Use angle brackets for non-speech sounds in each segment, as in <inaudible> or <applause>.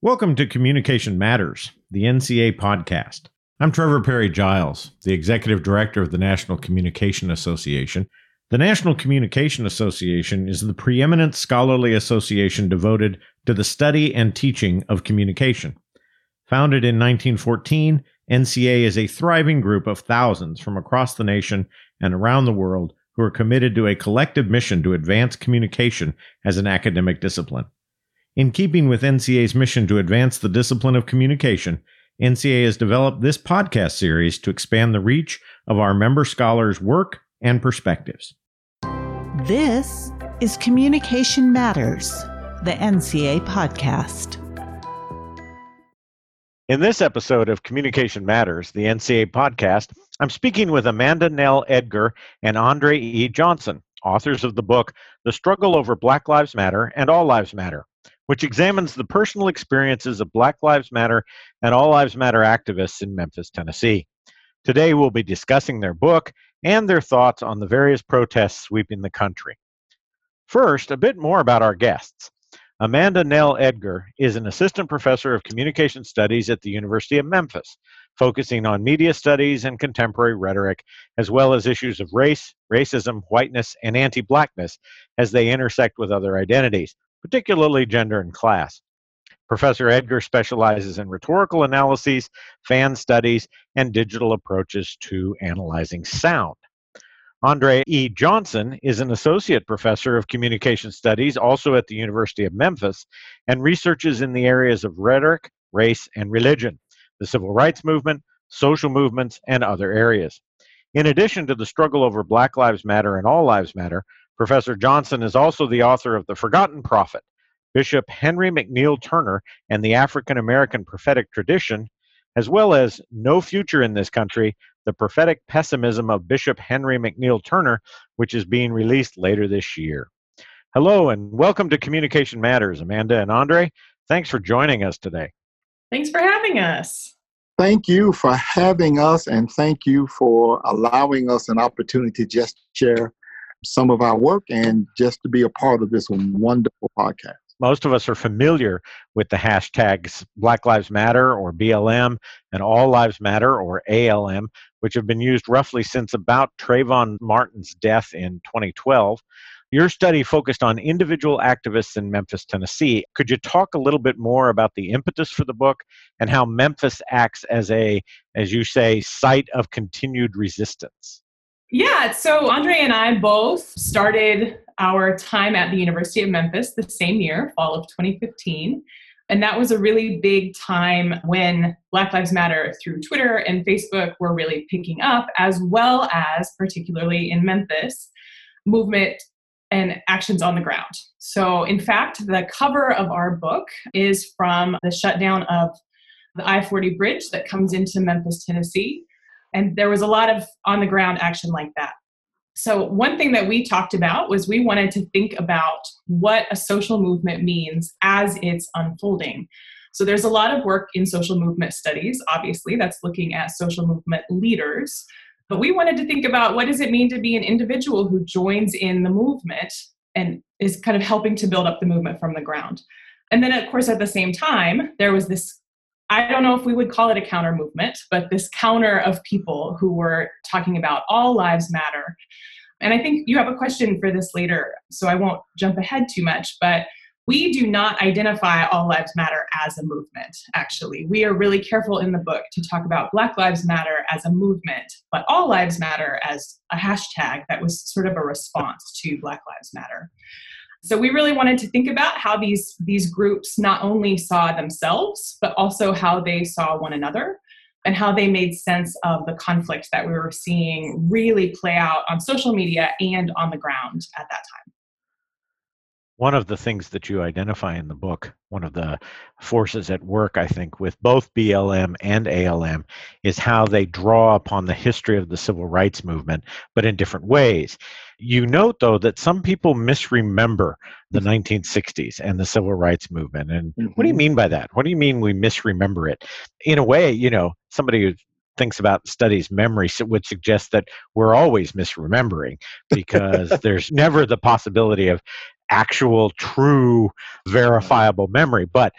Welcome to Communication Matters, the NCA podcast. I'm Trevor Parry Giles, the Executive Director of the National Communication Association. The National Communication Association is the preeminent scholarly association devoted to the study and teaching of communication. Founded in 1914, NCA is a thriving group of thousands from across the nation and around the world who are committed to a collective mission to advance communication as an academic discipline. In keeping with NCA's mission to advance the discipline of communication, NCA has developed this podcast series to expand the reach of our member scholars' work and perspectives. This is Communication Matters, the NCA podcast. In this episode of Communication Matters, the NCA podcast, I'm speaking with Amanda Nell Edgar and Andre E. Johnson, authors of the book The Struggle Over Black Lives Matter and All Lives Matter which examines the personal experiences of Black Lives Matter and All Lives Matter activists in Memphis, Tennessee. Today, we'll be discussing their book and their thoughts on the various protests sweeping the country. First, a bit more about our guests. Amanda Nell Edgar is an assistant professor of communication studies at the University of Memphis, focusing on media studies and contemporary rhetoric, as well as issues of race, racism, whiteness, and anti blackness as they intersect with other identities particularly gender and class. Professor Edgar specializes in rhetorical analyses, fan studies, and digital approaches to analyzing sound. Andre E. Johnson is an associate professor of communication studies also at the University of Memphis and researches in the areas of rhetoric, race, and religion, the civil rights movement, social movements, and other areas. In addition to the struggle over Black Lives Matter and All Lives Matter, Professor Johnson is also the author of The Forgotten Prophet, Bishop Henry McNeil Turner and the African American Prophetic Tradition, as well as No Future in This Country, The Prophetic Pessimism of Bishop Henry McNeil Turner, which is being released later this year. Hello and welcome to Communication Matters, Amanda and Andre. Thanks for joining us today. Thanks for having us. Thank you for having us, and thank you for allowing us an opportunity to just share some of our work and just to be a part of this wonderful podcast. Most of us are familiar with the hashtags Black Lives Matter or BLM and All Lives Matter or ALM, which have been used roughly since about Trayvon Martin's death in 2012. Your study focused on individual activists in Memphis, Tennessee. Could you talk a little bit more about the impetus for the book and how Memphis acts as a, as you say, site of continued resistance? Yeah, so Andre and I both started our time at the University of Memphis the same year, fall of 2015. And that was a really big time when Black Lives Matter through Twitter and Facebook were really picking up, as well as, particularly in Memphis, movement and actions on the ground. So, in fact, the cover of our book is from the shutdown of the I 40 bridge that comes into Memphis, Tennessee. And there was a lot of on the ground action like that. So, one thing that we talked about was we wanted to think about what a social movement means as it's unfolding. So, there's a lot of work in social movement studies, obviously, that's looking at social movement leaders. But we wanted to think about what does it mean to be an individual who joins in the movement and is kind of helping to build up the movement from the ground. And then, of course, at the same time, there was this I don't know if we would call it a counter movement, but this counter of people who were talking about all lives matter. And I think you have a question for this later, so I won't jump ahead too much, but we do not identify all lives matter as a movement, actually. We are really careful in the book to talk about Black Lives Matter as a movement, but all lives matter as a hashtag that was sort of a response to Black Lives Matter. So we really wanted to think about how these these groups not only saw themselves, but also how they saw one another and how they made sense of the conflict that we were seeing really play out on social media and on the ground at that time one of the things that you identify in the book, one of the forces at work, I think, with both BLM and ALM, is how they draw upon the history of the civil rights movement, but in different ways. You note, though, that some people misremember the 1960s and the civil rights movement. And mm-hmm. what do you mm-hmm. mean by that? What do you mean we misremember it? In a way, you know, somebody who thinks about studies memory would suggest that we're always misremembering because <laughs> there's never the possibility of actual, true, verifiable memory. But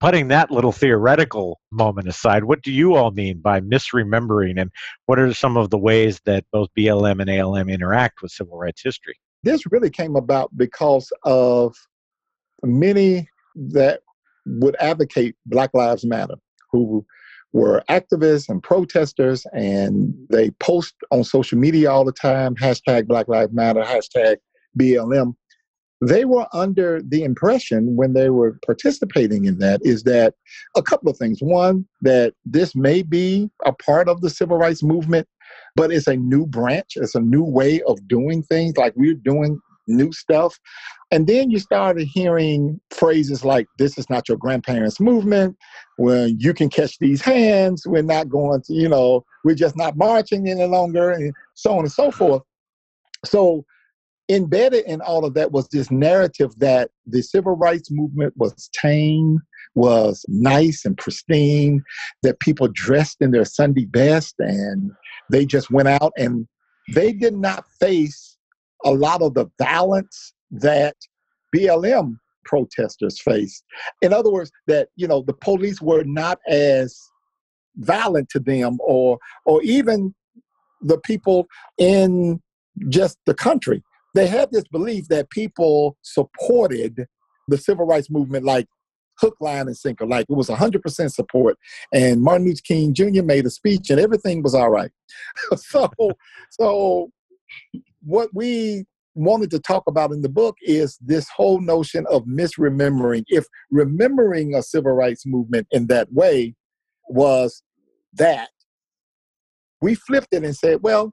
putting that little theoretical moment aside, what do you all mean by misremembering, and what are some of the ways that both BLM and ALM interact with civil rights history? This really came about because of many that would advocate Black Lives Matter, who were activists and protesters, and they post on social media all the time hashtag Black Lives Matter, hashtag BLM. They were under the impression when they were participating in that is that a couple of things. One, that this may be a part of the civil rights movement, but it's a new branch, it's a new way of doing things, like we're doing new stuff. And then you started hearing phrases like, this is not your grandparents' movement, when you can catch these hands, we're not going to, you know, we're just not marching any longer, and so on and so forth. So, embedded in all of that was this narrative that the civil rights movement was tame, was nice and pristine, that people dressed in their Sunday best and they just went out and they did not face a lot of the violence that BLM protesters faced. In other words, that you know the police were not as violent to them, or or even the people in just the country. They had this belief that people supported the civil rights movement like hook, line, and sinker. Like it was 100% support. And Martin Luther King Jr. made a speech and everything was all right. <laughs> so, so what we wanted to talk about in the book is this whole notion of misremembering. If remembering a civil rights movement in that way was that, we flipped it and said, well,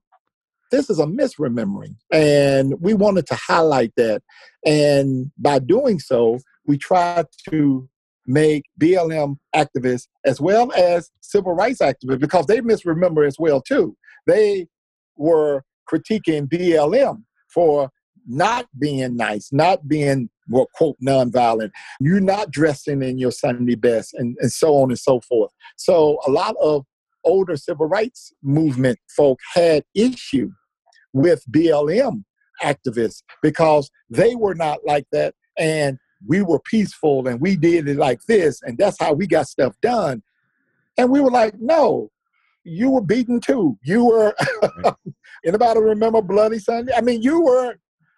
this is a misremembering. And we wanted to highlight that. And by doing so, we tried to make BLM activists as well as civil rights activists because they misremember as well too. They were critiquing BLM for not being nice, not being well, quote nonviolent. You're not dressing in your Sunday best, and, and so on and so forth. So a lot of older civil rights movement folk had issue with BLM activists because they were not like that, and we were peaceful and we did it like this, and that's how we got stuff done. And we were like, no, you were beaten too. You were <laughs> anybody remember Bloody Sunday? I mean, you were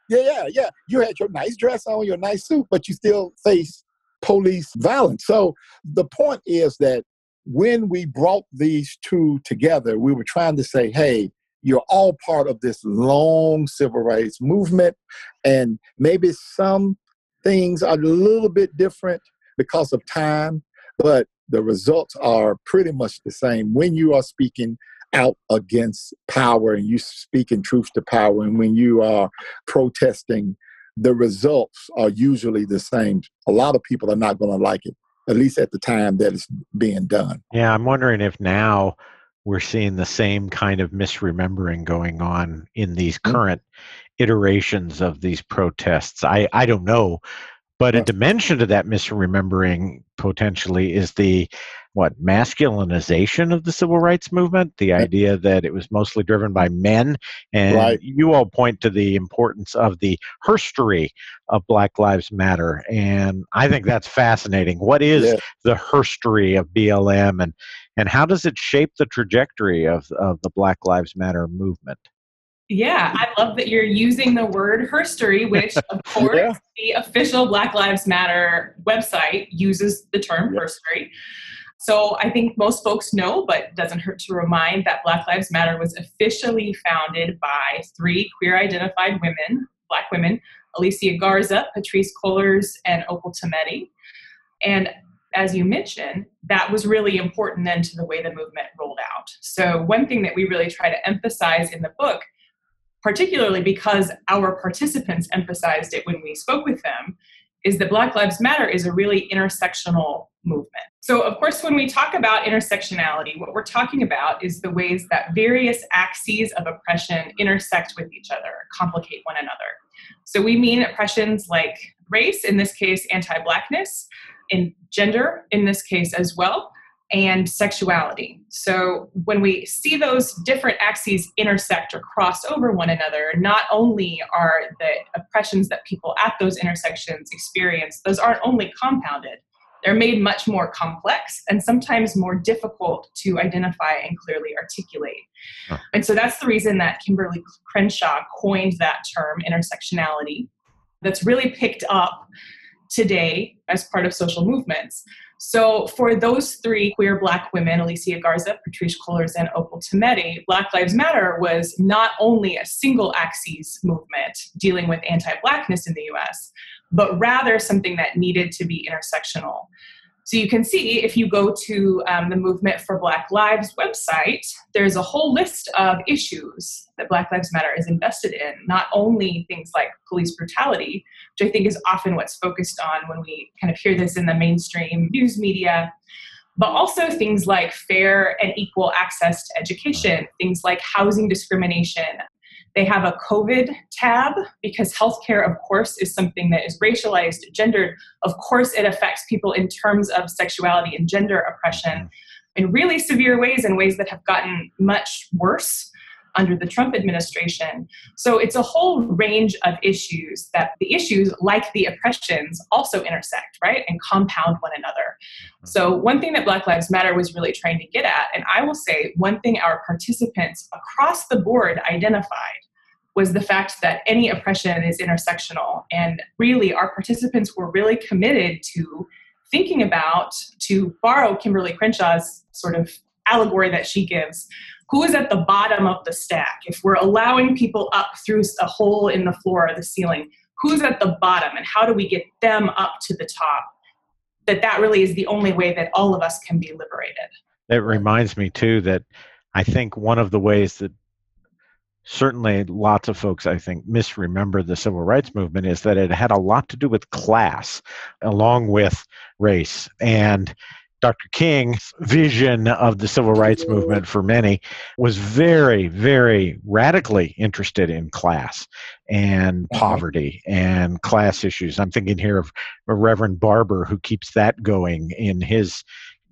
yeah, yeah, yeah. You had your nice dress on, your nice suit, but you still face police violence. So the point is that when we brought these two together, we were trying to say, hey, you're all part of this long civil rights movement, and maybe some things are a little bit different because of time, but the results are pretty much the same when you are speaking out against power and you speaking truth to power and when you are protesting the results are usually the same. A lot of people are not going to like it at least at the time that it's being done. Yeah i'm wondering if now we're seeing the same kind of misremembering going on in these mm-hmm. current iterations of these protests i i don't know but a dimension to that misremembering potentially is the what masculinization of the civil rights movement? The idea that it was mostly driven by men? And right. you all point to the importance of the herstory of black lives matter and i think that's fascinating. What is yeah. the herstory of blm and and how does it shape the trajectory of, of the black lives matter movement yeah, I love that you're using the word herstory, <laughs> which, of course, yeah. the official Black Lives Matter website uses the term herstory. So I think most folks know, but doesn't hurt to remind that Black Lives Matter was officially founded by three queer identified women, Black women, Alicia Garza, Patrisse Cullors, and Opal Tometi. And as you mentioned, that was really important then to the way the movement rolled out. So, one thing that we really try to emphasize in the book, particularly because our participants emphasized it when we spoke with them, is that Black Lives Matter is a really intersectional movement. So, of course, when we talk about intersectionality, what we're talking about is the ways that various axes of oppression intersect with each other, complicate one another. So, we mean oppressions like race, in this case, anti Blackness, and gender, in this case, as well, and sexuality. So when we see those different axes intersect or cross over one another, not only are the oppressions that people at those intersections experience, those aren't only compounded, they're made much more complex and sometimes more difficult to identify and clearly articulate. Huh. And so that's the reason that Kimberlé Crenshaw coined that term, intersectionality, that's really picked up today as part of social movements. So, for those three queer Black women, Alicia Garza, Patrisse Cullors, and Opal Tometi, Black Lives Matter was not only a single axis movement dealing with anti Blackness in the US, but rather something that needed to be intersectional. So you can see if you go to um, the Movement for Black Lives website, there's a whole list of issues that Black Lives Matter is invested in, not only things like police brutality, which I think is often what's focused on when we kind of hear this in the mainstream news media, but also things like fair and equal access to education, things like housing discrimination, they have a COVID tab because healthcare, of course, is something that is racialized, gendered. Of course, it affects people in terms of sexuality and gender oppression in really severe ways, in ways that have gotten much worse under the Trump administration. So it's a whole range of issues that the issues, like the oppressions, also intersect, right, and compound one another. So, one thing that Black Lives Matter was really trying to get at, and I will say one thing our participants across the board identified was the fact that any oppression is intersectional. And really, our participants were really committed to thinking about, to borrow Kimberlé Crenshaw's sort of allegory that she gives, who is at the bottom of the stack? If we're allowing people up through a hole in the floor or the ceiling, who's at the bottom and how do we get them up to the top? That that really is the only way that all of us can be liberated. It reminds me too that I think one of the ways that certainly lots of folks i think misremember the civil rights movement is that it had a lot to do with class along with race and dr king's vision of the civil rights movement for many was very very radically interested in class and mm-hmm. poverty and class issues i'm thinking here of reverend barber who keeps that going in his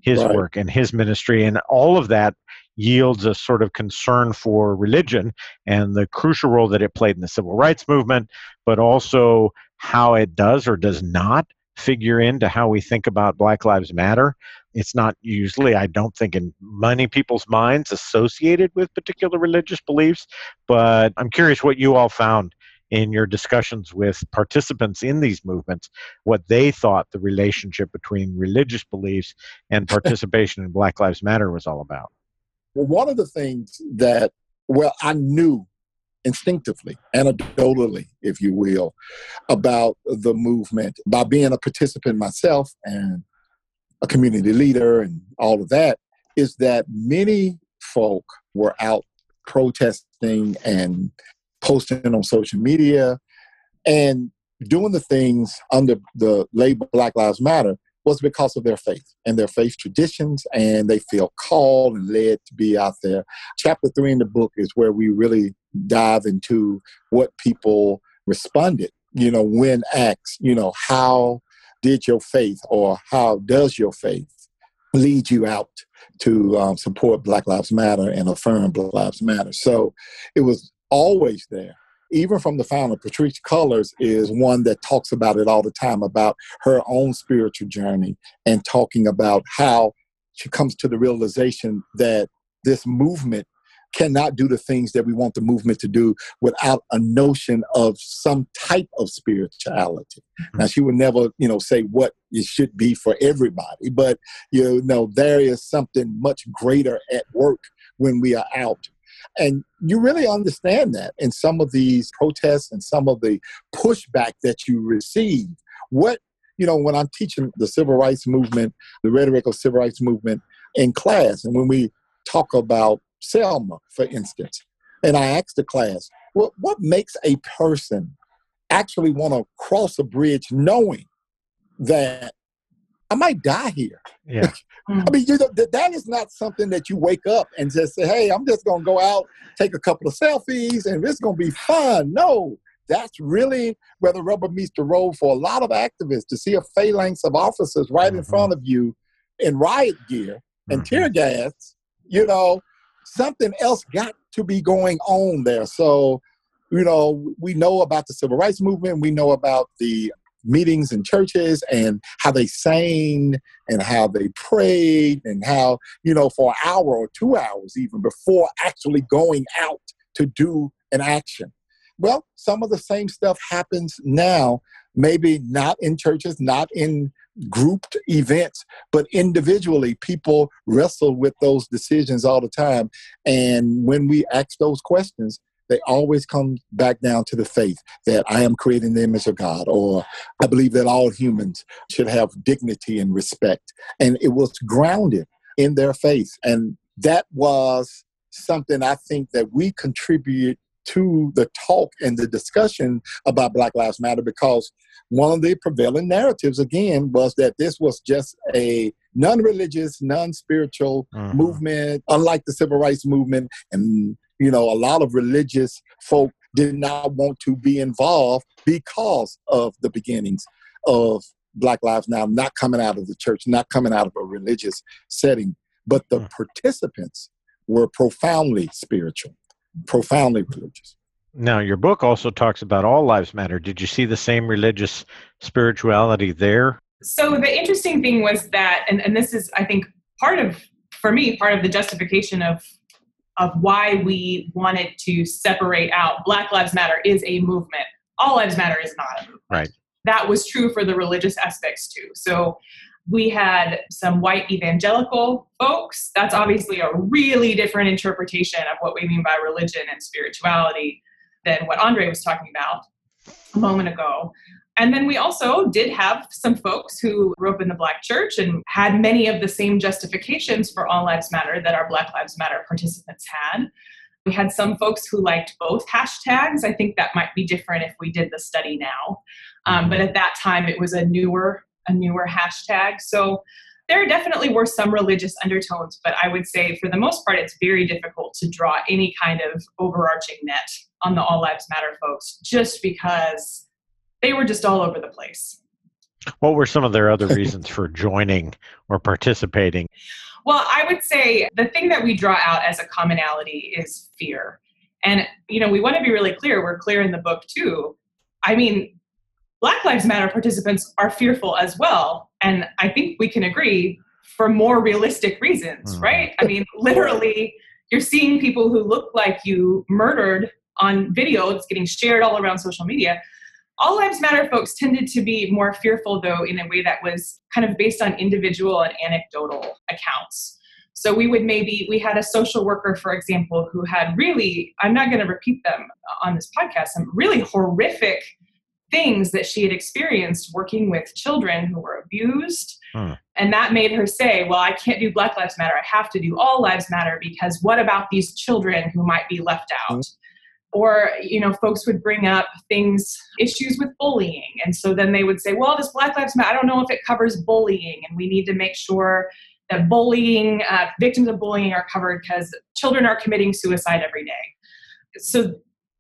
his right. work and his ministry and all of that yields a sort of concern for religion and the crucial role that it played in the civil rights movement, but also how it does or does not figure into how we think about Black Lives Matter. It's not usually, I don't think, in many people's minds associated with particular religious beliefs, but I'm curious what you all found in your discussions with participants in these movements what they thought the relationship between religious beliefs and <laughs> participation in Black Lives Matter was all about. Well, one of the things that, well, I knew instinctively, anecdotally, if you will, about the movement by being a participant myself and a community leader and all of that, is that many folk were out protesting and posting on social media and doing the things under the label Black Lives Matter was because of their faith and their faith traditions, and they feel called and led to be out there. Chapter three in the book is where we really dive into what people responded, you know, when asked, you know, how did your faith or how does your faith lead you out to um, support Black Lives Matter and affirm Black Lives Matter? So it was always there even from the founder, Patrisse Cullors is one that talks about it all the time about her own spiritual journey and talking about how she comes to the realization that this movement cannot do the things that we want the movement to do without a notion of some type of spirituality. Mm-hmm. Now she would never, you know, say what it should be for everybody, but you know, there is something much greater at work when we are out and you really understand that in some of these protests and some of the pushback that you receive. What, you know, when I'm teaching the civil rights movement, the rhetoric of civil rights movement in class, and when we talk about Selma, for instance, and I ask the class, well, what makes a person actually want to cross a bridge knowing that I might die here. Yeah. <laughs> I mean, you know, that is not something that you wake up and just say, hey, I'm just going to go out, take a couple of selfies, and it's going to be fun. No, that's really where the rubber meets the road for a lot of activists to see a phalanx of officers right mm-hmm. in front of you in riot gear and mm-hmm. tear gas. You know, something else got to be going on there. So, you know, we know about the civil rights movement, we know about the meetings in churches and how they sang and how they prayed and how, you know, for an hour or two hours even before actually going out to do an action. Well, some of the same stuff happens now, maybe not in churches, not in grouped events, but individually, people wrestle with those decisions all the time. And when we ask those questions, they always come back down to the faith that I am creating the image of God, or I believe that all humans should have dignity and respect. And it was grounded in their faith. And that was something I think that we contribute to the talk and the discussion about Black Lives Matter because one of the prevailing narratives, again, was that this was just a non religious, non spiritual mm-hmm. movement, unlike the civil rights movement. And, you know, a lot of religious folk did not want to be involved because of the beginnings of Black Lives Now not coming out of the church, not coming out of a religious setting. But the mm. participants were profoundly spiritual profoundly religious. Now, your book also talks about all lives matter. Did you see the same religious spirituality there? So, the interesting thing was that, and, and this is, I think, part of, for me, part of the justification of of why we wanted to separate out Black Lives Matter is a movement. All Lives Matter is not a movement. Right. That was true for the religious aspects too. So we had some white evangelical folks. That's obviously a really different interpretation of what we mean by religion and spirituality than what Andre was talking about a moment ago. And then we also did have some folks who grew up in the Black church and had many of the same justifications for All Lives Matter that our Black Lives Matter participants had. We had some folks who liked both hashtags. I think that might be different if we did the study now. Um, but at that time, it was a newer a newer hashtag. So there definitely were some religious undertones, but I would say for the most part, it's very difficult to draw any kind of overarching net on the All Lives Matter folks just because they were just all over the place. What were some of their other <laughs> reasons for joining or participating? Well, I would say the thing that we draw out as a commonality is fear. And, you know, we want to be really clear. We're clear in the book, too. I mean, Black Lives Matter participants are fearful as well. And I think we can agree for more realistic reasons, mm-hmm. right? I mean, literally, you're seeing people who look like you murdered on video, it's getting shared all around social media. All Lives Matter folks tended to be more fearful, though, in a way that was kind of based on individual and anecdotal accounts. So we would maybe, we had a social worker, for example, who had really, I'm not going to repeat them on this podcast, some really horrific things that she had experienced working with children who were abused. Hmm. And that made her say, Well, I can't do Black Lives Matter. I have to do All Lives Matter because what about these children who might be left out? Or, you know, folks would bring up things, issues with bullying. And so then they would say, Well, this Black Lives Matter? I don't know if it covers bullying. And we need to make sure that bullying, uh, victims of bullying are covered because children are committing suicide every day. So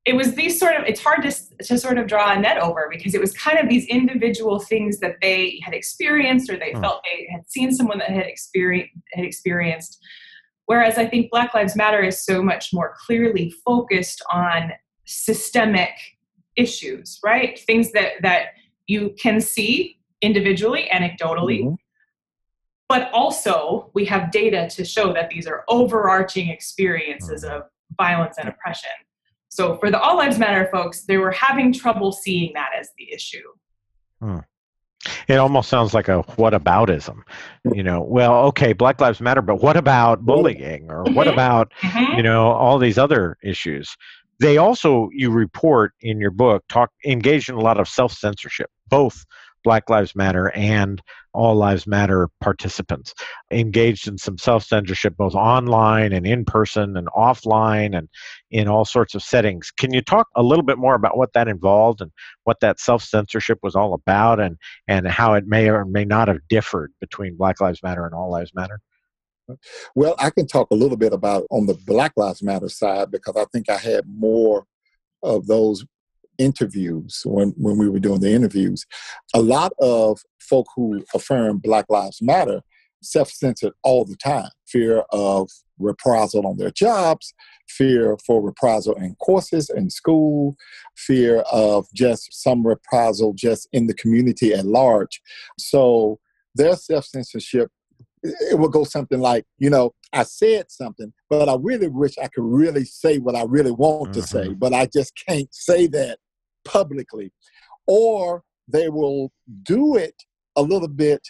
it was these sort of it's hard to, to sort of draw a net over because it was kind of these individual things that they had experienced or they hmm. felt they had seen someone that had experienced had experienced whereas i think black lives matter is so much more clearly focused on systemic issues right things that that you can see individually anecdotally mm-hmm. but also we have data to show that these are overarching experiences hmm. of violence and oppression so for the All Lives Matter folks, they were having trouble seeing that as the issue. Hmm. It almost sounds like a whataboutism. You know, well, okay, Black Lives Matter, but what about bullying or what mm-hmm. about, mm-hmm. you know, all these other issues? They also, you report in your book, talk engaged in a lot of self censorship, both Black Lives Matter and All Lives Matter participants engaged in some self censorship, both online and in person and offline and in all sorts of settings. Can you talk a little bit more about what that involved and what that self censorship was all about and, and how it may or may not have differed between Black Lives Matter and All Lives Matter? Well, I can talk a little bit about on the Black Lives Matter side because I think I had more of those interviews when, when we were doing the interviews a lot of folk who affirm black lives matter self-censored all the time fear of reprisal on their jobs, fear for reprisal in courses in school, fear of just some reprisal just in the community at large. So their self censorship it will go something like, you know, I said something, but I really wish I could really say what I really want mm-hmm. to say, mm-hmm. but I just can't say that publicly. Or they will do it a little bit.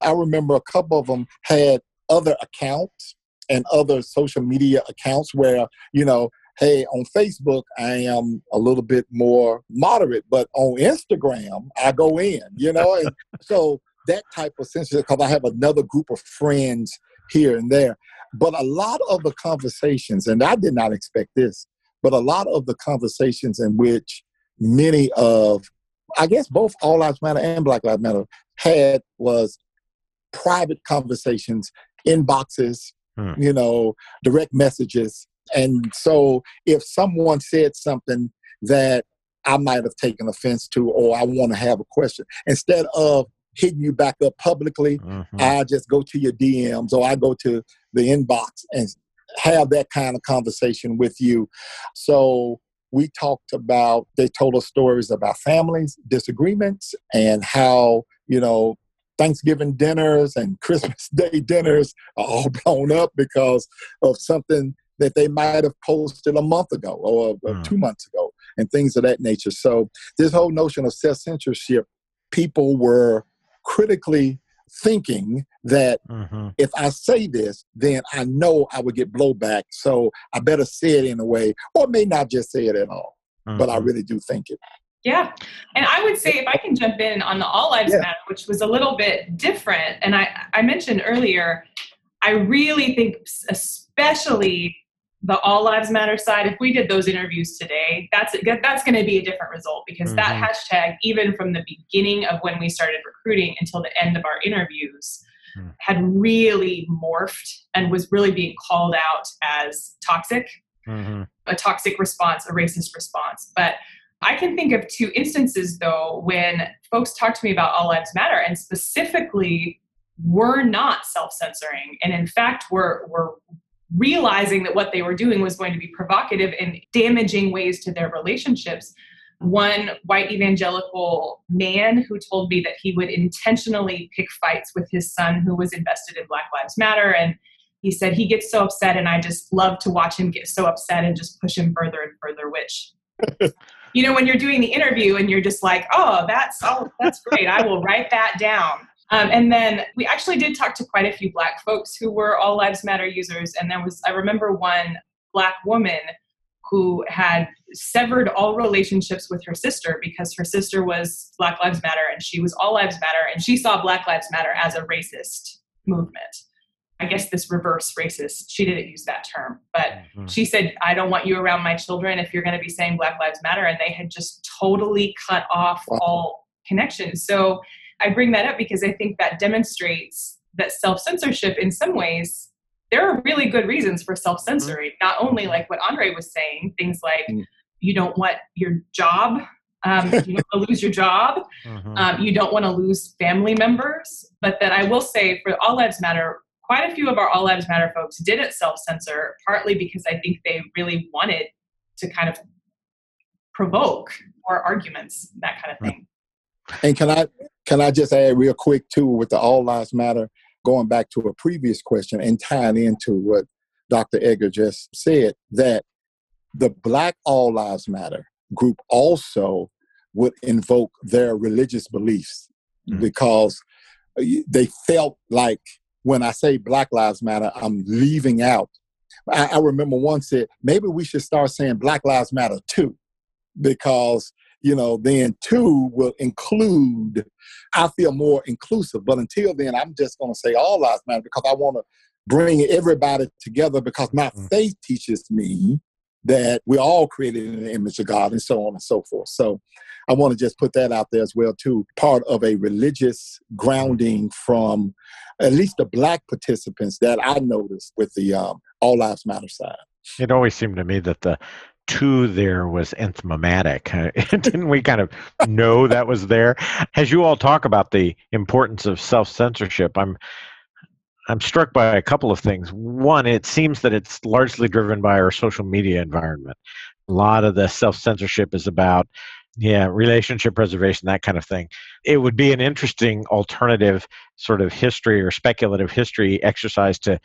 I remember a couple of them had other accounts and other social media accounts where, you know, hey, on Facebook, I am a little bit more moderate, but on Instagram, I go in, you know? and <laughs> so that type of censorship, because I have another group of friends here and there. But a lot of the conversations, and I did not expect this, but a lot of the conversations in which many of, I guess both All Lives Matter and Black Lives Matter had was private conversations, inboxes, hmm. you know, direct messages. And so if someone said something that I might have taken offense to, or I want to have a question, instead of hitting you back up publicly, mm-hmm. I just go to your DMs or I go to the inbox and have that kind of conversation with you. So we talked about, they told us stories about families, disagreements, and how, you know, Thanksgiving dinners and <laughs> Christmas Day dinners are all blown up because of something that they might have posted a month ago or, or mm. two months ago and things of that nature. So, this whole notion of self censorship, people were critically thinking that mm-hmm. if I say this, then I know I would get blowback. So, I better say it in a way, or may not just say it at all. Mm-hmm. But I mm-hmm. really do think it. Yeah. And I would say if I can jump in on the All Lives yeah. Matter, which was a little bit different, and I, I mentioned earlier, I really think, especially the All Lives Matter side, if we did those interviews today, that's that's going to be a different result because mm-hmm. that hashtag, even from the beginning of when we started recruiting until the end of our interviews, mm. had really morphed and was really being called out as toxic, mm-hmm. a toxic response, a racist response. But I can think of two instances though when folks talk to me about All Lives Matter and specifically were not self-censoring and in fact were were realizing that what they were doing was going to be provocative and damaging ways to their relationships. One white evangelical man who told me that he would intentionally pick fights with his son who was invested in Black Lives Matter and he said he gets so upset and I just love to watch him get so upset and just push him further and further which <laughs> you know, when you're doing the interview and you're just like, oh, that's oh, that's great. I will write that down. Um, and then we actually did talk to quite a few black folks who were all lives matter users. And there was, I remember one black woman who had severed all relationships with her sister because her sister was Black Lives Matter and she was All Lives Matter and she saw Black Lives Matter as a racist movement. I guess this reverse racist. She didn't use that term, but mm-hmm. she said, I don't want you around my children if you're going to be saying Black Lives Matter. And they had just totally cut off wow. all connections. So I bring that up because I think that demonstrates that self censorship, in some ways, there are really good reasons for self censoring. Mm-hmm. Not only like what Andre was saying, things like mm-hmm. you don't want your job um, you don't want to lose your job. Mm-hmm. Um, you don't want to lose family members. But that I will say, for All Lives Matter, quite a few of our All Lives Matter folks didn't self censor, partly because I think they really wanted to kind of provoke more arguments, that kind of thing. And can I can I just add real quick too with the All Lives Matter, going back to a previous question and tying into what Dr. Edgar just said, that the Black All Lives Matter group also would invoke their religious beliefs mm-hmm. because they felt like when I say Black Lives Matter, I'm leaving out. I, I remember one said, maybe we should start saying Black Lives Matter too, because you know, then two will include, I feel more inclusive. But until then, I'm just going to say all lives matter because I want to bring everybody together because my mm. faith teaches me that we're all created in the image of God and so on and so forth. So I want to just put that out there as well too. Part of a religious grounding from at least the black participants that I noticed with the um, All Lives Matter side. It always seemed to me that the two there was enthymematic. Uh, <laughs> didn't we kind of know that was there? As you all talk about the importance of self censorship, I'm I'm struck by a couple of things. One, it seems that it's largely driven by our social media environment. A lot of the self censorship is about, yeah, relationship preservation, that kind of thing. It would be an interesting alternative sort of history or speculative history exercise to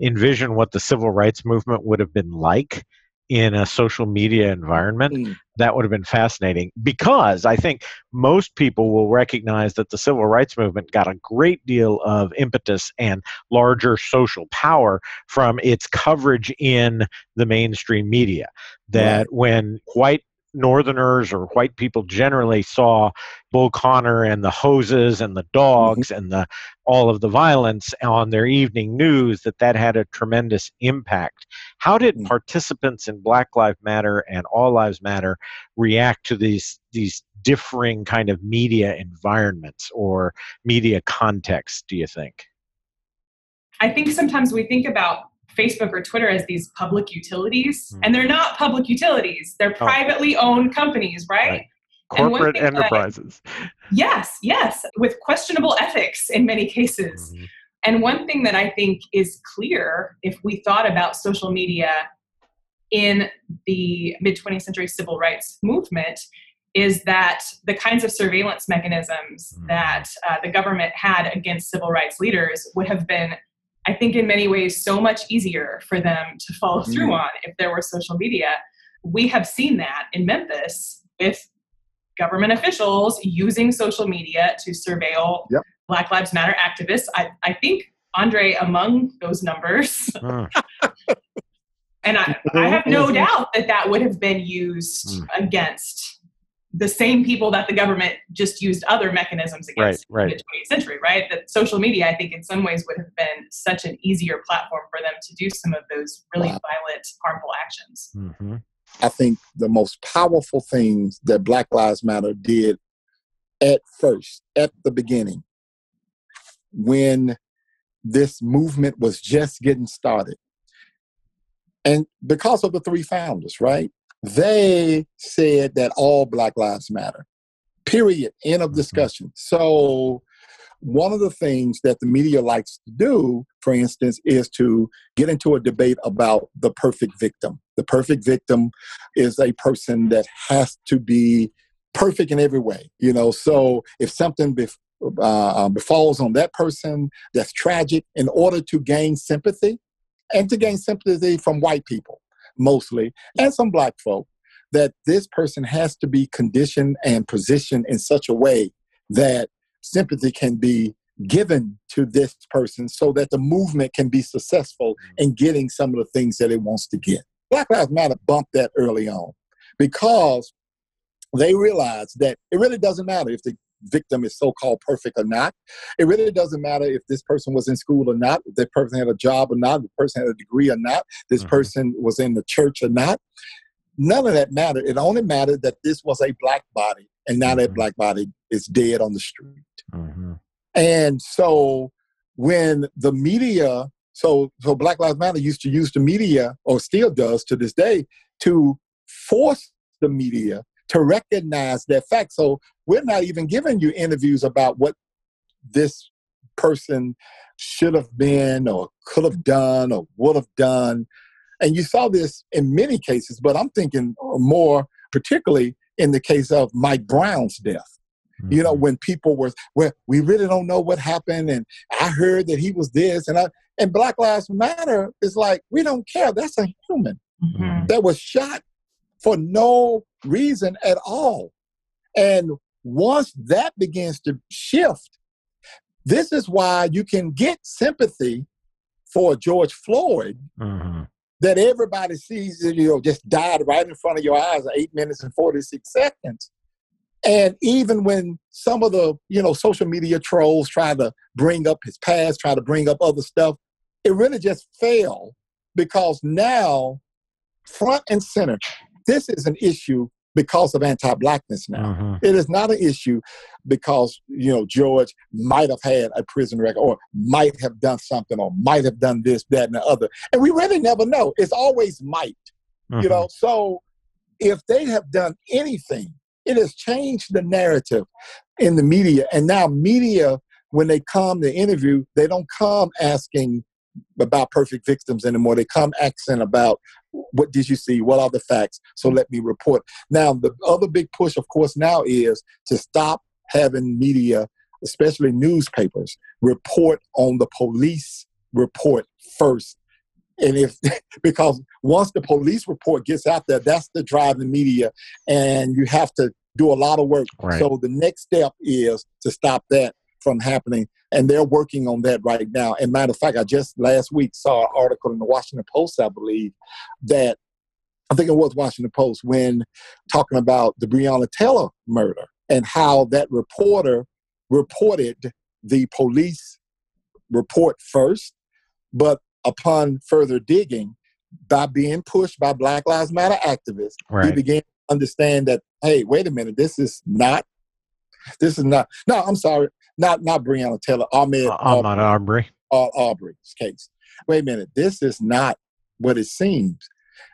envision what the civil rights movement would have been like in a social media environment, mm. that would have been fascinating because I think most people will recognize that the civil rights movement got a great deal of impetus and larger social power from its coverage in the mainstream media. That right. when white Northerners or white people generally saw Bull Connor and the hoses and the mm-hmm. dogs mm-hmm. and the all of the violence on their evening news that that had a tremendous impact. How did mm-hmm. participants in Black Lives Matter and All Lives Matter react to these these differing kind of media environments or media contexts? Do you think? I think sometimes we think about Facebook or Twitter as these public utilities, mm. and they're not public utilities. They're oh. privately owned companies, right? right. Corporate enterprises. That, yes, yes, with questionable ethics in many cases. Mm-hmm. And one thing that I think is clear if we thought about social media in the mid 20th century civil rights movement is that the kinds of surveillance mechanisms mm. that uh, the government had against civil rights leaders would have been I think in many ways so much easier for them to follow mm-hmm. through on if there were social media. We have seen that in Memphis with government officials using social media to surveil yep. Black Lives Matter activists. I, I think Andre among those numbers. <laughs> and I, I have no <laughs> doubt that that would have been used mm. against the same people that the government just used other mechanisms against right, right. in the 20th century, right? That social media, I think, in some ways would have been such an easier platform for them to do some of those really wow. violent, harmful actions. Mm-hmm. I think the most powerful things that Black Lives Matter did at first, at the beginning, when this movement was just getting started, and because of the three founders, right? They said that all Black Lives Matter. Period. End of mm-hmm. discussion. So, one of the things that the media likes to do, for instance, is to get into a debate about the perfect victim. The perfect victim is a person that has to be perfect in every way, you know. So, if something bef- uh, uh befalls on that person that's tragic, in order to gain sympathy, and to gain sympathy from white people, mostly, and some black folk, that this person has to be conditioned and positioned in such a way that sympathy can be given to this person so that the movement can be successful mm-hmm. in getting some of the things that it wants to get. Black Lives Matter bumped that early on because they realized that it really doesn't matter if the victim is so-called perfect or not. It really doesn't matter if this person was in school or not, if the person had a job or not, if the person had a degree or not, this mm-hmm. person was in the church or not. None of that mattered. It only mattered that this was a black body, and now mm-hmm. that black body is dead on the street. Mm-hmm. And so when the media, so so Black Lives Matter used to use the media, or still does to this day, to force the media to recognize that fact. So we're not even giving you interviews about what this person should have been or could have done or would have done. And you saw this in many cases, but I'm thinking more particularly in the case of Mike Brown's death. Mm-hmm. You know, mm-hmm. when people were, well, we really don't know what happened, and I heard that he was this, and I, and Black Lives Matter is like, we don't care. That's a human mm-hmm. that was shot for no reason at all. And once that begins to shift, this is why you can get sympathy for George Floyd mm-hmm. that everybody sees, you know, just died right in front of your eyes, eight minutes and 46 seconds. And even when some of the, you know, social media trolls try to bring up his past, try to bring up other stuff, it really just failed because now, front and center, this is an issue because of anti-blackness now. Uh-huh. It is not an issue because you know George might have had a prison record or might have done something or might have done this, that, and the other. And we really never know. It's always might. Uh-huh. You know, so if they have done anything, it has changed the narrative in the media. And now media when they come to interview, they don't come asking about perfect victims anymore. They come asking about what did you see? What are the facts? So let me report. Now, the other big push, of course, now is to stop having media, especially newspapers, report on the police report first. And if, <laughs> because once the police report gets out there, that's the driving media, and you have to do a lot of work. Right. So the next step is to stop that from happening. And they're working on that right now. And matter of fact, I just last week saw an article in the Washington Post, I believe, that I think it was Washington Post when talking about the Breonna Taylor murder and how that reporter reported the police report first, but upon further digging, by being pushed by Black Lives Matter activists, right. he began to understand that, hey, wait a minute, this is not, this is not, no, I'm sorry, not not Breonna Taylor, Ahmaud, uh, Ahmaud Arbery. Uh, Arbery's case. Wait a minute, this is not what it seems.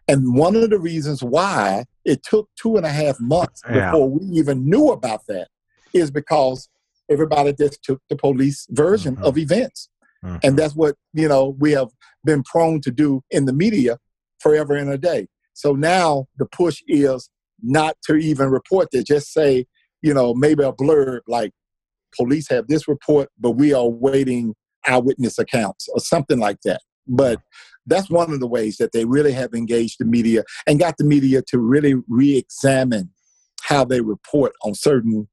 And one of the reasons why it took two and a half months yeah. before we even knew about that is because everybody just took the police version mm-hmm. of events. Mm-hmm. And that's what, you know, we have been prone to do in the media forever and a day. So now the push is not to even report that, just say, you know, maybe a blurb like police have this report, but we are waiting eyewitness accounts or something like that. But that's one of the ways that they really have engaged the media and got the media to really re-examine how they report on certain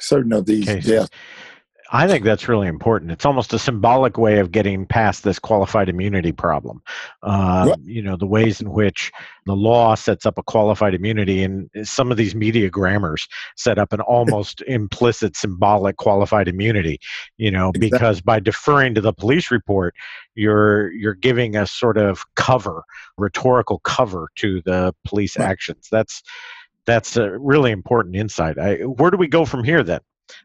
certain of these Cases. deaths. I think that's really important. It's almost a symbolic way of getting past this qualified immunity problem. Uh, You know, the ways in which the law sets up a qualified immunity, and some of these media grammars set up an almost implicit symbolic qualified immunity. You know, exactly. because by deferring to the police report, you're you're giving a sort of cover, rhetorical cover to the police right. actions. That's that's a really important insight. I, where do we go from here then?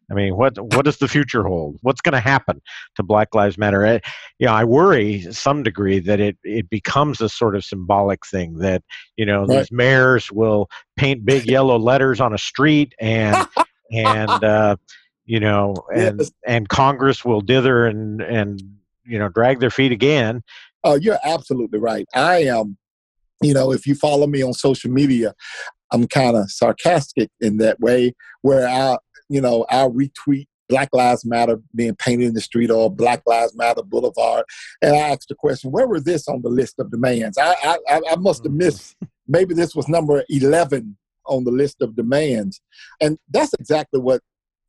I mean, what what does the future hold? What's going to happen to Black Lives Matter? I, you know, I worry some degree that it it becomes a sort of symbolic thing that you know right. these mayors will paint big <laughs> yellow letters on a street and and <laughs> uh, you know and yes. and Congress will dither and and you know drag their feet again. Oh, you're absolutely right. I am. You know, if you follow me on social media, I'm kind of sarcastic in that way, where I you know, I'll retweet Black Lives Matter being painted in the street or Black Lives Matter Boulevard. And I asked the question, where was this on the list of demands? I, I, I must have missed, mm-hmm. <laughs> maybe this was number 11 on the list of demands. And that's exactly what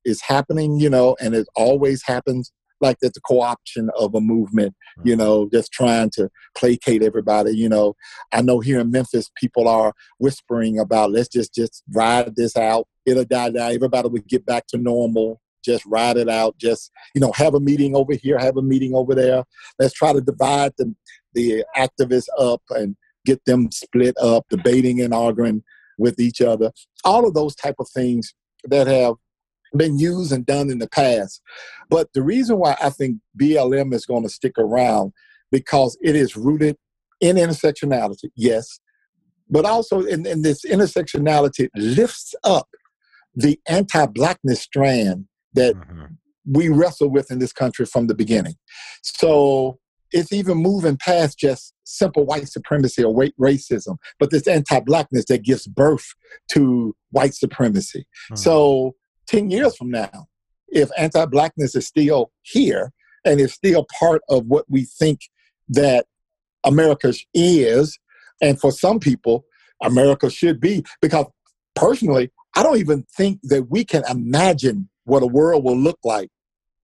is happening, you know, and it always happens like it's a co-option of a movement, you mm-hmm. know, just trying to placate everybody. You know, I know here in Memphis, people are whispering about let's just just ride this out. It'll die down. Everybody would get back to normal. Just ride it out. Just you know, have a meeting over here, have a meeting over there. Let's try to divide the the activists up and get them split up, debating and arguing with each other. All of those type of things that have been used and done in the past. But the reason why I think BLM is going to stick around because it is rooted in intersectionality, yes, but also in, in this intersectionality lifts up the anti-blackness strand that mm-hmm. we wrestle with in this country from the beginning. So it's even moving past just simple white supremacy or white racism, but this anti-blackness that gives birth to white supremacy. Mm-hmm. So 10 years from now, if anti blackness is still here and is still part of what we think that America is, and for some people, America should be, because personally, I don't even think that we can imagine what a world will look like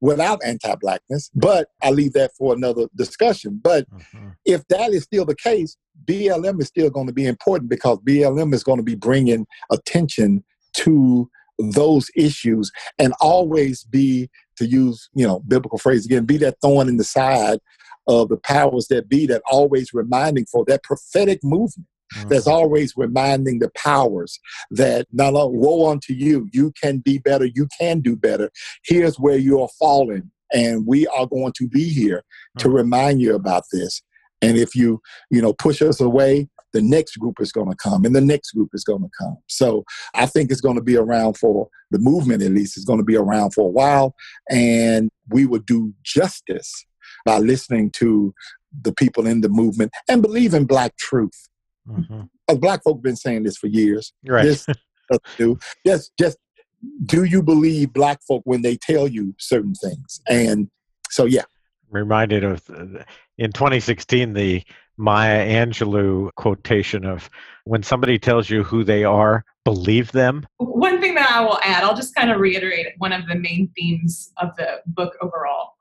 without anti blackness, but I leave that for another discussion. But mm-hmm. if that is still the case, BLM is still going to be important because BLM is going to be bringing attention to those issues and always be to use you know biblical phrase again be that thorn in the side of the powers that be that always reminding for that prophetic movement mm-hmm. that's always reminding the powers that not only woe unto you you can be better you can do better here's where you are falling and we are going to be here mm-hmm. to remind you about this and if you you know push us away the next group is going to come and the next group is going to come. So I think it's going to be around for the movement, at least, is going to be around for a while. And we will do justice by listening to the people in the movement and believe in Black truth. Mm-hmm. Black folk been saying this for years. Right. This, do. Just, just do you believe Black folk when they tell you certain things? And so, yeah. Reminded of uh, in 2016 the Maya Angelou quotation of when somebody tells you who they are, believe them. One thing that I will add, I'll just kind of reiterate one of the main themes of the book overall,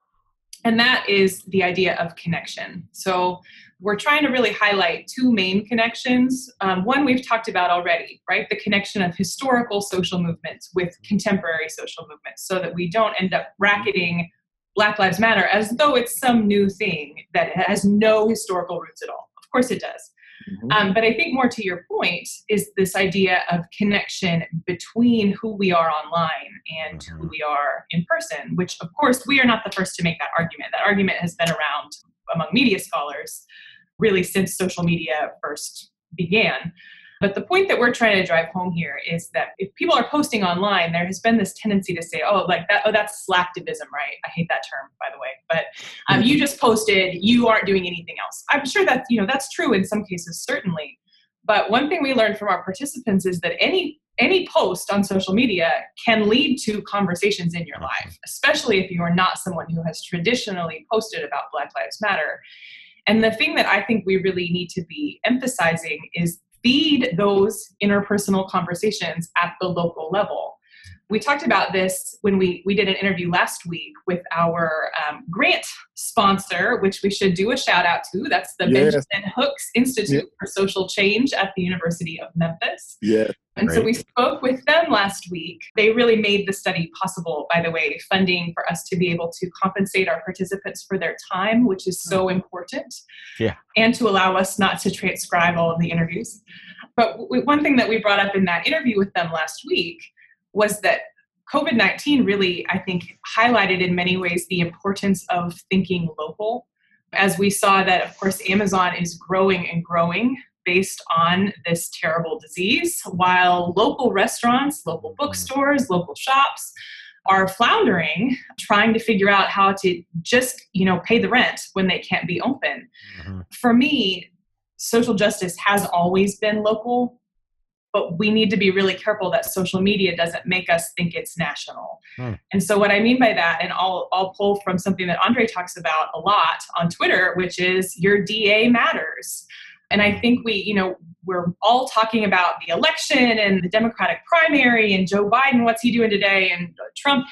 and that is the idea of connection. So we're trying to really highlight two main connections. Um, one we've talked about already, right? The connection of historical social movements with contemporary social movements so that we don't end up bracketing Black Lives Matter as though it's some new thing that has no historical roots at all. Of course it does. Mm-hmm. Um, but I think more to your point is this idea of connection between who we are online and mm-hmm. who we are in person, which of course we are not the first to make that argument. That argument has been around among media scholars really since social media first began. But the point that we're trying to drive home here is that if people are posting online, there has been this tendency to say, "Oh, like that. Oh, that's slacktivism, right?" I hate that term, by the way. But um, you just posted. You aren't doing anything else. I'm sure that you know that's true in some cases, certainly. But one thing we learned from our participants is that any any post on social media can lead to conversations in your life, especially if you are not someone who has traditionally posted about Black Lives Matter. And the thing that I think we really need to be emphasizing is feed those interpersonal conversations at the local level. We talked about this when we, we did an interview last week with our um, grant sponsor, which we should do a shout out to. That's the yes. Benjamin Hooks Institute for Social Change at the University of Memphis. Yeah. And so we spoke with them last week. They really made the study possible, by the way, funding for us to be able to compensate our participants for their time, which is so mm-hmm. important. Yeah. And to allow us not to transcribe all of the interviews. But one thing that we brought up in that interview with them last week was that COVID 19 really, I think, highlighted in many ways the importance of thinking local. As we saw that, of course, Amazon is growing and growing based on this terrible disease, while local restaurants, local mm-hmm. bookstores, local shops are floundering trying to figure out how to just you know pay the rent when they can't be open mm-hmm. for me social justice has always been local but we need to be really careful that social media doesn't make us think it's national. Hmm. And so what I mean by that, and I'll I'll pull from something that Andre talks about a lot on Twitter, which is your DA matters. And I think we, you know, we're all talking about the election and the Democratic primary and Joe Biden, what's he doing today, and Trump.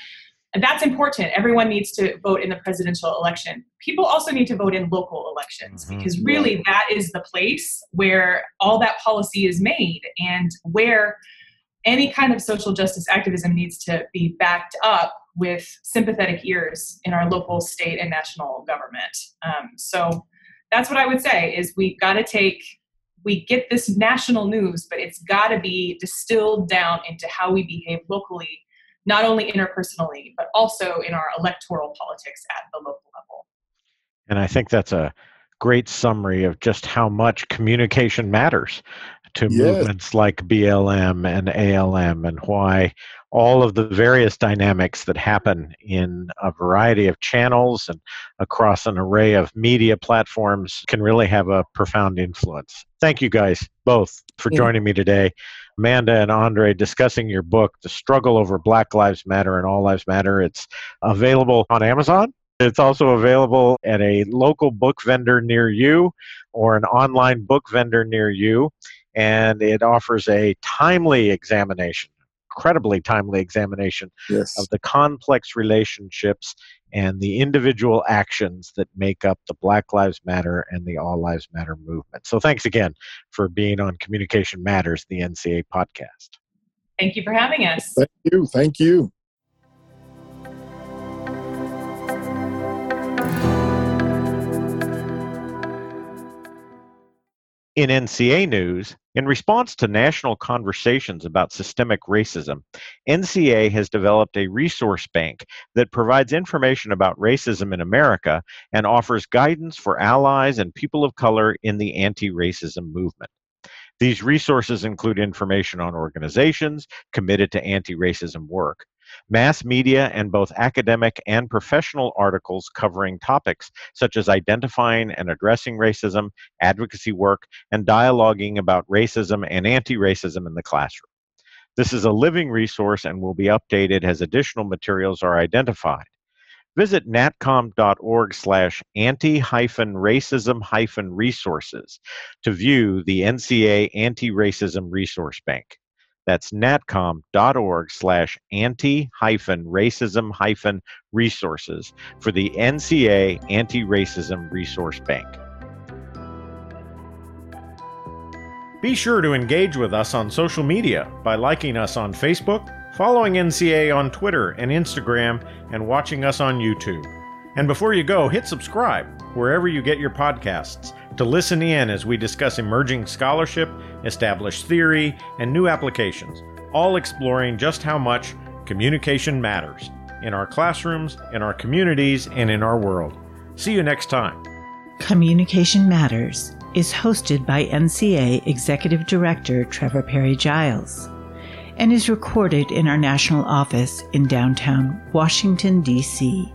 And that's important. Everyone needs to vote in the presidential election. People also need to vote in local elections mm-hmm. because really that is the place where all that policy is made and where any kind of social justice activism needs to be backed up with sympathetic ears in our local, state, and national government. Um, so that's what I would say is we've got to take we get this national news, but it's got to be distilled down into how we behave locally, not only interpersonally, but also in our electoral politics at the local level. And I think that's a great summary of just how much communication matters to yes. movements like BLM and ALM and why all of the various dynamics that happen in a variety of channels and across an array of media platforms can really have a profound influence. Thank you guys both for joining me today. Amanda and Andre discussing your book, The Struggle Over Black Lives Matter and All Lives Matter. It's available on Amazon. It's also available at a local book vendor near you or an online book vendor near you. And it offers a timely examination incredibly timely examination yes. of the complex relationships and the individual actions that make up the Black Lives Matter and the All Lives Matter movement. So thanks again for being on Communication Matters, the NCA podcast. Thank you for having us. Thank you. Thank you. In NCA news, in response to national conversations about systemic racism, NCA has developed a resource bank that provides information about racism in America and offers guidance for allies and people of color in the anti racism movement. These resources include information on organizations committed to anti racism work, mass media, and both academic and professional articles covering topics such as identifying and addressing racism, advocacy work, and dialoguing about racism and anti racism in the classroom. This is a living resource and will be updated as additional materials are identified. Visit natcom.org slash anti-racism-resources to view the NCA Anti-Racism Resource Bank. That's natcom.org slash anti-racism hyphen resources for the NCA Anti-Racism Resource Bank. Be sure to engage with us on social media by liking us on Facebook, following NCA on Twitter and Instagram, and watching us on YouTube. And before you go, hit subscribe wherever you get your podcasts to listen in as we discuss emerging scholarship, established theory, and new applications, all exploring just how much communication matters in our classrooms, in our communities, and in our world. See you next time. Communication Matters is hosted by NCA Executive Director Trevor Parry Giles and is recorded in our national office in downtown Washington, D.C.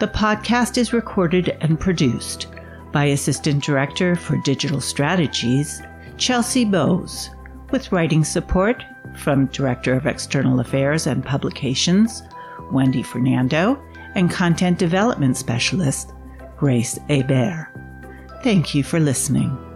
The podcast is recorded and produced by Assistant Director for Digital Strategies, Chelsea Bowes, with writing support from Director of External Affairs and Publications, Wendy Fernando, and Content Development Specialist, Grace Hebert. Thank you for listening.